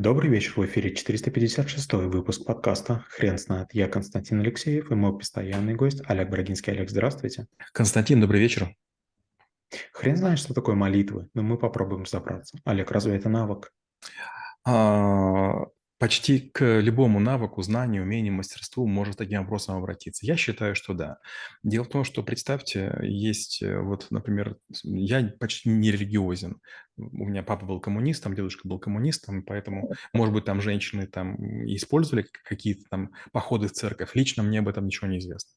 Добрый вечер, в эфире 456 выпуск подкаста «Хрен знает». Я Константин Алексеев и мой постоянный гость Олег Брагинский. Олег, здравствуйте. Константин, добрый вечер. Хрен знает, что такое молитвы, но мы попробуем разобраться. Олег, разве это навык? А, почти к любому навыку, знанию, умению, мастерству может таким вопросом обратиться. Я считаю, что да. Дело в том, что представьте, есть э, вот, например, я почти не религиозен. У меня папа был коммунистом, дедушка был коммунистом, поэтому, может быть, там женщины там использовали какие-то там походы в церковь. Лично мне об этом ничего не известно.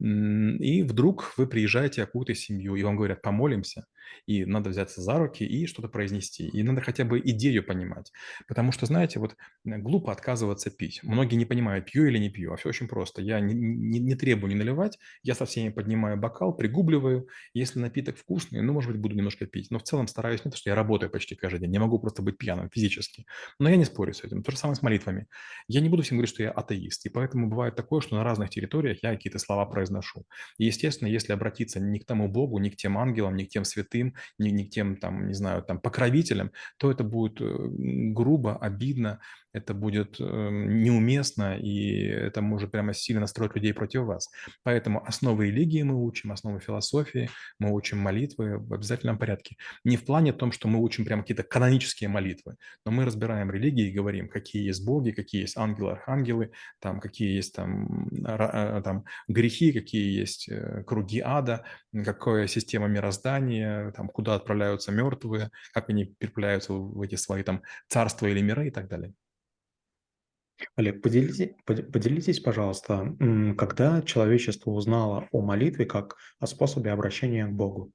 И вдруг вы приезжаете в какую-то семью, и вам говорят, помолимся, и надо взяться за руки и что-то произнести. И надо хотя бы идею понимать. Потому что, знаете, вот глупо отказываться пить. Многие не понимают, пью или не пью, а все очень просто. Я не, не, не требую не наливать, я со всеми поднимаю бокал, пригубливаю. Если напиток вкусный, ну, может быть, буду немножко пить. Но в целом стараюсь не то, что я работаю почти каждый день, не могу просто быть пьяным физически. Но я не спорю с этим. То же самое с молитвами. Я не буду всем говорить, что я атеист. И поэтому бывает такое, что на разных территориях я какие-то слова произношу. И, естественно, если обратиться не к тому Богу, не к тем ангелам, не к тем святым, не, не к тем, там, не знаю, там, покровителям, то это будет э, грубо, обидно, это будет эм, неуместно, и это может прямо сильно настроить людей против вас. Поэтому основы религии мы учим, основы философии, мы учим молитвы в обязательном порядке. Не в плане том, что мы учим прямо какие-то канонические молитвы, но мы разбираем религии и говорим, какие есть боги, какие есть ангелы, архангелы, там, какие есть там, э, там грехи, какие есть э, круги ада, какая система мироздания, там, куда отправляются мертвые, как они переправляются в эти свои там царства или миры и так далее. Олег, поделитесь, поделитесь, пожалуйста, когда человечество узнало о молитве как о способе обращения к Богу?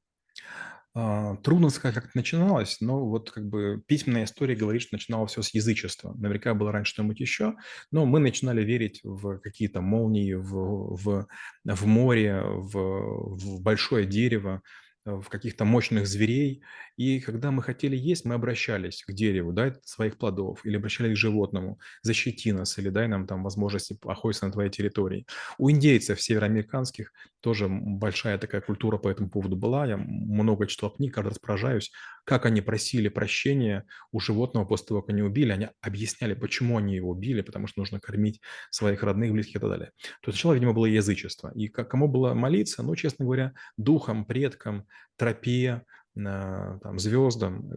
А, трудно сказать, как это начиналось, но вот как бы письменная история говорит, что начиналось все с язычества. Наверняка было раньше что-нибудь еще, но мы начинали верить в какие-то молнии, в, в, в море, в, в большое дерево, в каких-то мощных зверей. И когда мы хотели есть, мы обращались к дереву, дай своих плодов, или обращались к животному, защити нас, или дай нам там возможности охотиться на твоей территории. У индейцев североамериканских тоже большая такая культура по этому поводу была. Я много читал книг, каждый раз как они просили прощения у животного после того, как они убили. Они объясняли, почему они его убили, потому что нужно кормить своих родных, близких и так далее. То есть сначала, видимо, было язычество. И кому было молиться? Ну, честно говоря, духам, предкам, тропе, там, звездам.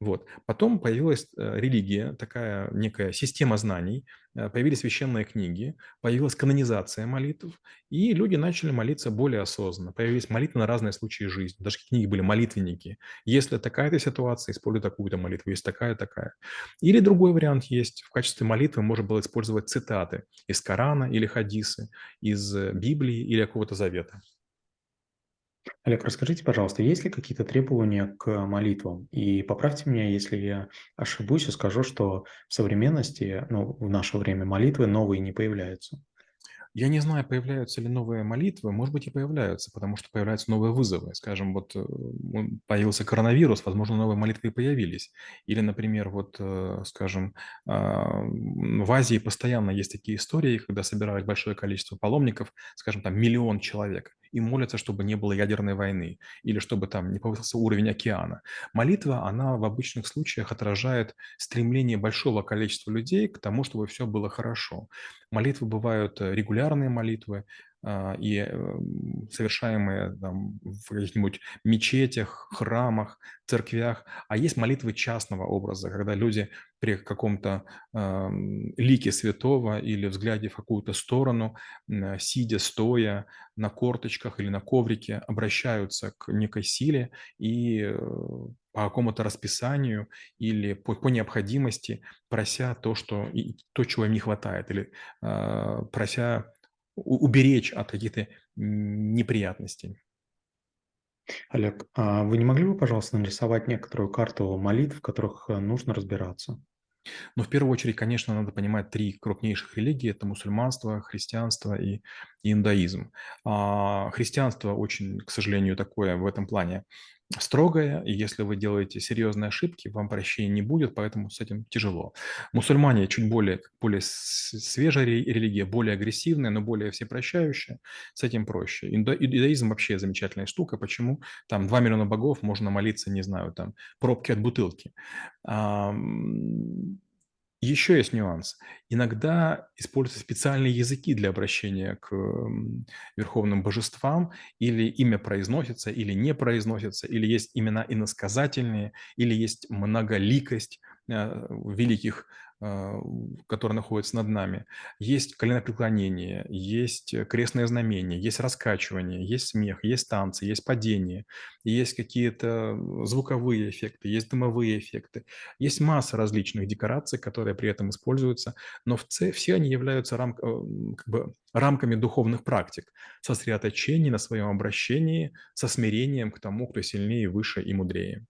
Вот. Потом появилась э, религия, такая некая система знаний, э, появились священные книги, появилась канонизация молитв, и люди начали молиться более осознанно. Появились молитвы на разные случаи жизни. Даже книги были молитвенники. Если такая-то ситуация, используй такую-то молитву. Есть такая-такая. Или другой вариант есть. В качестве молитвы можно было использовать цитаты из Корана или хадисы, из э, Библии или какого-то завета. Олег, расскажите, пожалуйста, есть ли какие-то требования к молитвам? И поправьте меня, если я ошибусь и скажу, что в современности, ну, в наше время молитвы новые не появляются. Я не знаю, появляются ли новые молитвы, может быть и появляются, потому что появляются новые вызовы. Скажем, вот э, появился коронавирус, возможно, новые молитвы и появились. Или, например, вот, э, скажем, а, в Азии постоянно есть такие истории, когда собирают большое количество паломников, скажем, там миллион человек, и молятся, чтобы не было ядерной войны или чтобы там не повысился уровень океана. Молитва, она в обычных случаях отражает стремление большого количества людей к тому, чтобы все было хорошо. Молитвы бывают э, регулярные молитвы, и эм, совершаемые там, в каких-нибудь мечетях, храмах, церквях, а есть молитвы частного образа, когда люди при каком-то э, лике святого или взгляде в какую-то сторону, э, сидя, стоя на корточках или на коврике, обращаются к некой силе и э, по какому-то расписанию или по, по необходимости, прося то, что, и, то, чего им не хватает, или э, прося уберечь от каких-то неприятностей. Олег, а вы не могли бы, пожалуйста, нарисовать некоторую карту молитв, в которых э, нужно разбираться? Но в первую очередь, конечно, надо понимать три крупнейших религии. Это мусульманство, христианство и иудаизм. А христианство очень, к сожалению, такое в этом плане строгое, и если вы делаете серьезные ошибки, вам прощения не будет, поэтому с этим тяжело. Мусульмане чуть более, более свежая религия, более агрессивная, но более всепрощающая, с этим проще. Иудаизм вообще замечательная штука, почему там 2 миллиона богов, можно молиться, не знаю, там пробки от бутылки. Еще есть нюанс. Иногда используются специальные языки для обращения к верховным божествам, или имя произносится, или не произносится, или есть имена иносказательные, или есть многоликость э, великих, э, которые находятся над нами. Есть коленопреклонение, есть крестное знамение, есть раскачивание, есть смех, есть танцы, есть падение, есть какие-то звуковые эффекты, есть дымовые эффекты. Есть масса различных декораций, которые при этом используются, но в ц... все они являются рам... э, как бы рамками духовных практик, сосредоточения на своем обращении, со смирением к тому, кто сильнее, выше и мудрее.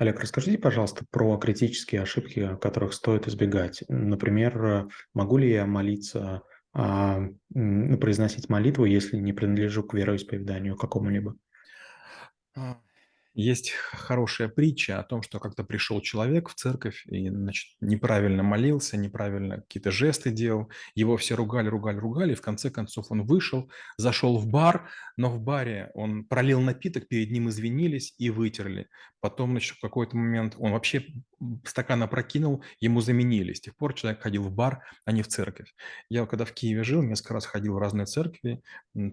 Олег, расскажите, пожалуйста, про критические ошибки, которых стоит избегать. Например, могу ли я молиться, а, произносить молитву, если не принадлежу к вероисповеданию какому-либо? Есть хорошая притча о том, что как-то пришел человек в церковь и, значит, неправильно молился, неправильно какие-то жесты делал. Его все ругали, ругали, ругали. И в конце концов он вышел, зашел в бар, но в баре он пролил напиток, перед ним извинились и вытерли. Потом, значит, в какой-то момент он вообще стакан опрокинул, ему заменили. С тех пор человек ходил в бар, а не в церковь. Я когда в Киеве жил, несколько раз ходил в разные церкви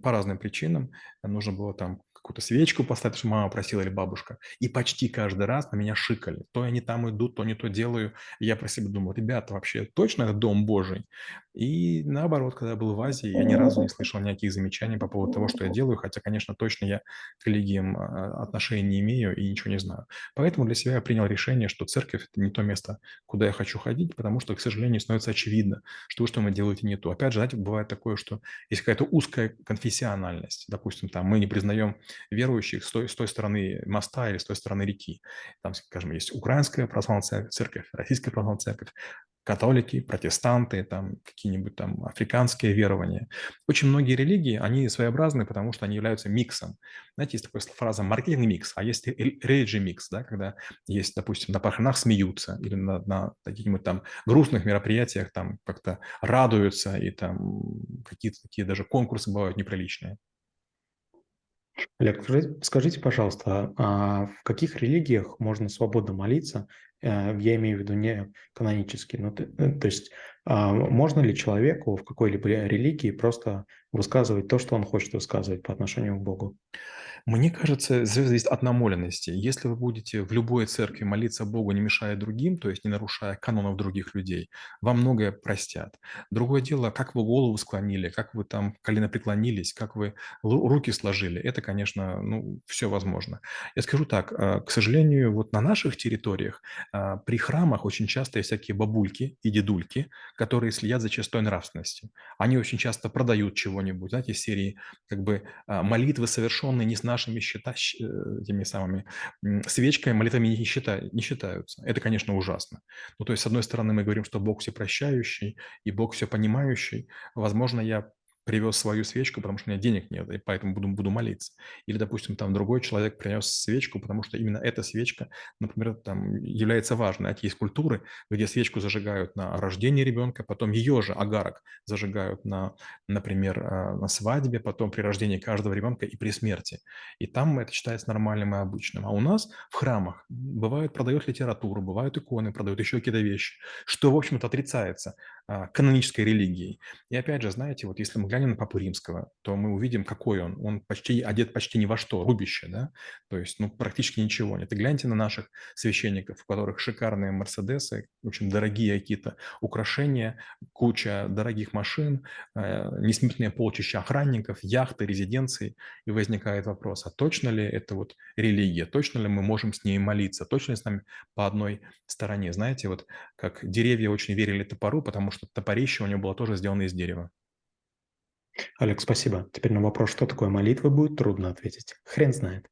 по разным причинам. Нужно было там какую-то свечку поставить, что мама просила или бабушка. И почти каждый раз на меня шикали. То не там иду, то не то делаю. Я про себя думаю, ребята, вообще точно это Дом Божий? И наоборот, когда я был в Азии, я ни разу не слышал никаких замечаний по поводу того, что я делаю, хотя, конечно, точно я к религиям а, отношений не имею и ничего не знаю. Поэтому для себя я принял решение, что церковь – это не то место, куда я хочу ходить, потому что, к сожалению, становится очевидно, что вы что мы делаете не то. Опять же, знаете, бывает такое, что есть какая-то узкая конфессиональность. Допустим, там мы не признаем верующих с той, с той стороны моста или с той стороны реки. Там, скажем, есть украинская православная церковь, российская православная церковь, католики, протестанты, там какие-нибудь там африканские верования. Очень многие религии, они своеобразны, потому что они являются миксом. Знаете, есть такая фраза маркетинг-микс, а есть релиджи-микс, да, когда есть, допустим, на похоронах смеются или на, на каких-нибудь там грустных мероприятиях там как-то радуются и там какие-то такие даже конкурсы бывают неприличные. Олег, скажите, пожалуйста, а в каких религиях можно свободно молиться? Э, Я имею в виду не канонически, но т- э, то есть а, можно ли человеку в какой-либо религии просто высказывать то, что он хочет высказывать по отношению к Богу? Мне кажется, зависит от намоленности. Если вы будете в любой церкви молиться Богу, не мешая другим, то есть не нарушая канонов других людей, вам многое простят. Другое дело, как вы голову склонили, как вы там колено преклонились, как вы руки сложили. Это, конечно, ну, все возможно. Я скажу так, а, к сожалению, вот на наших территориях при храмах очень часто есть всякие бабульки и дедульки, которые следят за чистой нравственностью. Они очень часто продают чего-нибудь, знаете, из серии как бы а, молитвы, совершенные не с нашими счета, э, теми самыми свечками, молитвами не, счита- не считаются. Это, конечно, ужасно. Ну, то есть, с одной стороны, мы говорим, что Бог всепрощающий и Бог все понимающий. Возможно, я привез свою свечку, потому что у меня денег нет, и поэтому буду, буду молиться. Или, допустим, там другой человек принес свечку, потому что именно эта свечка, например, там является важной. Знаете, есть культуры, где свечку зажигают на рождение ребенка, потом ее же агарок зажигают на например, а, на свадьбе, потом при рождении каждого ребенка и при смерти. И там это считается нормальным и обычным. А у нас в храмах бывает продают литературу, бывают иконы, продают еще какие-то вещи, что, в общем-то, отрицается а, канонической религией. И опять же, знаете, вот если мы глянем на Папу Римского, то мы увидим, какой он. Он почти одет почти ни во что, рубище, да, то есть, ну, практически ничего нет. И гляньте на наших священников, у которых шикарные Мерседесы, очень дорогие какие-то украшения, куча дорогих машин, э, полчища охранников, яхты, резиденции, и возникает вопрос, а точно ли это вот религия, точно ли мы можем с ней молиться, точно ли с нами по одной стороне? Знаете, вот как деревья очень верили топору, потому что топорище у него было тоже сделано из дерева. Олег, спасибо. Теперь на вопрос, что такое молитва, будет трудно ответить. Хрен знает.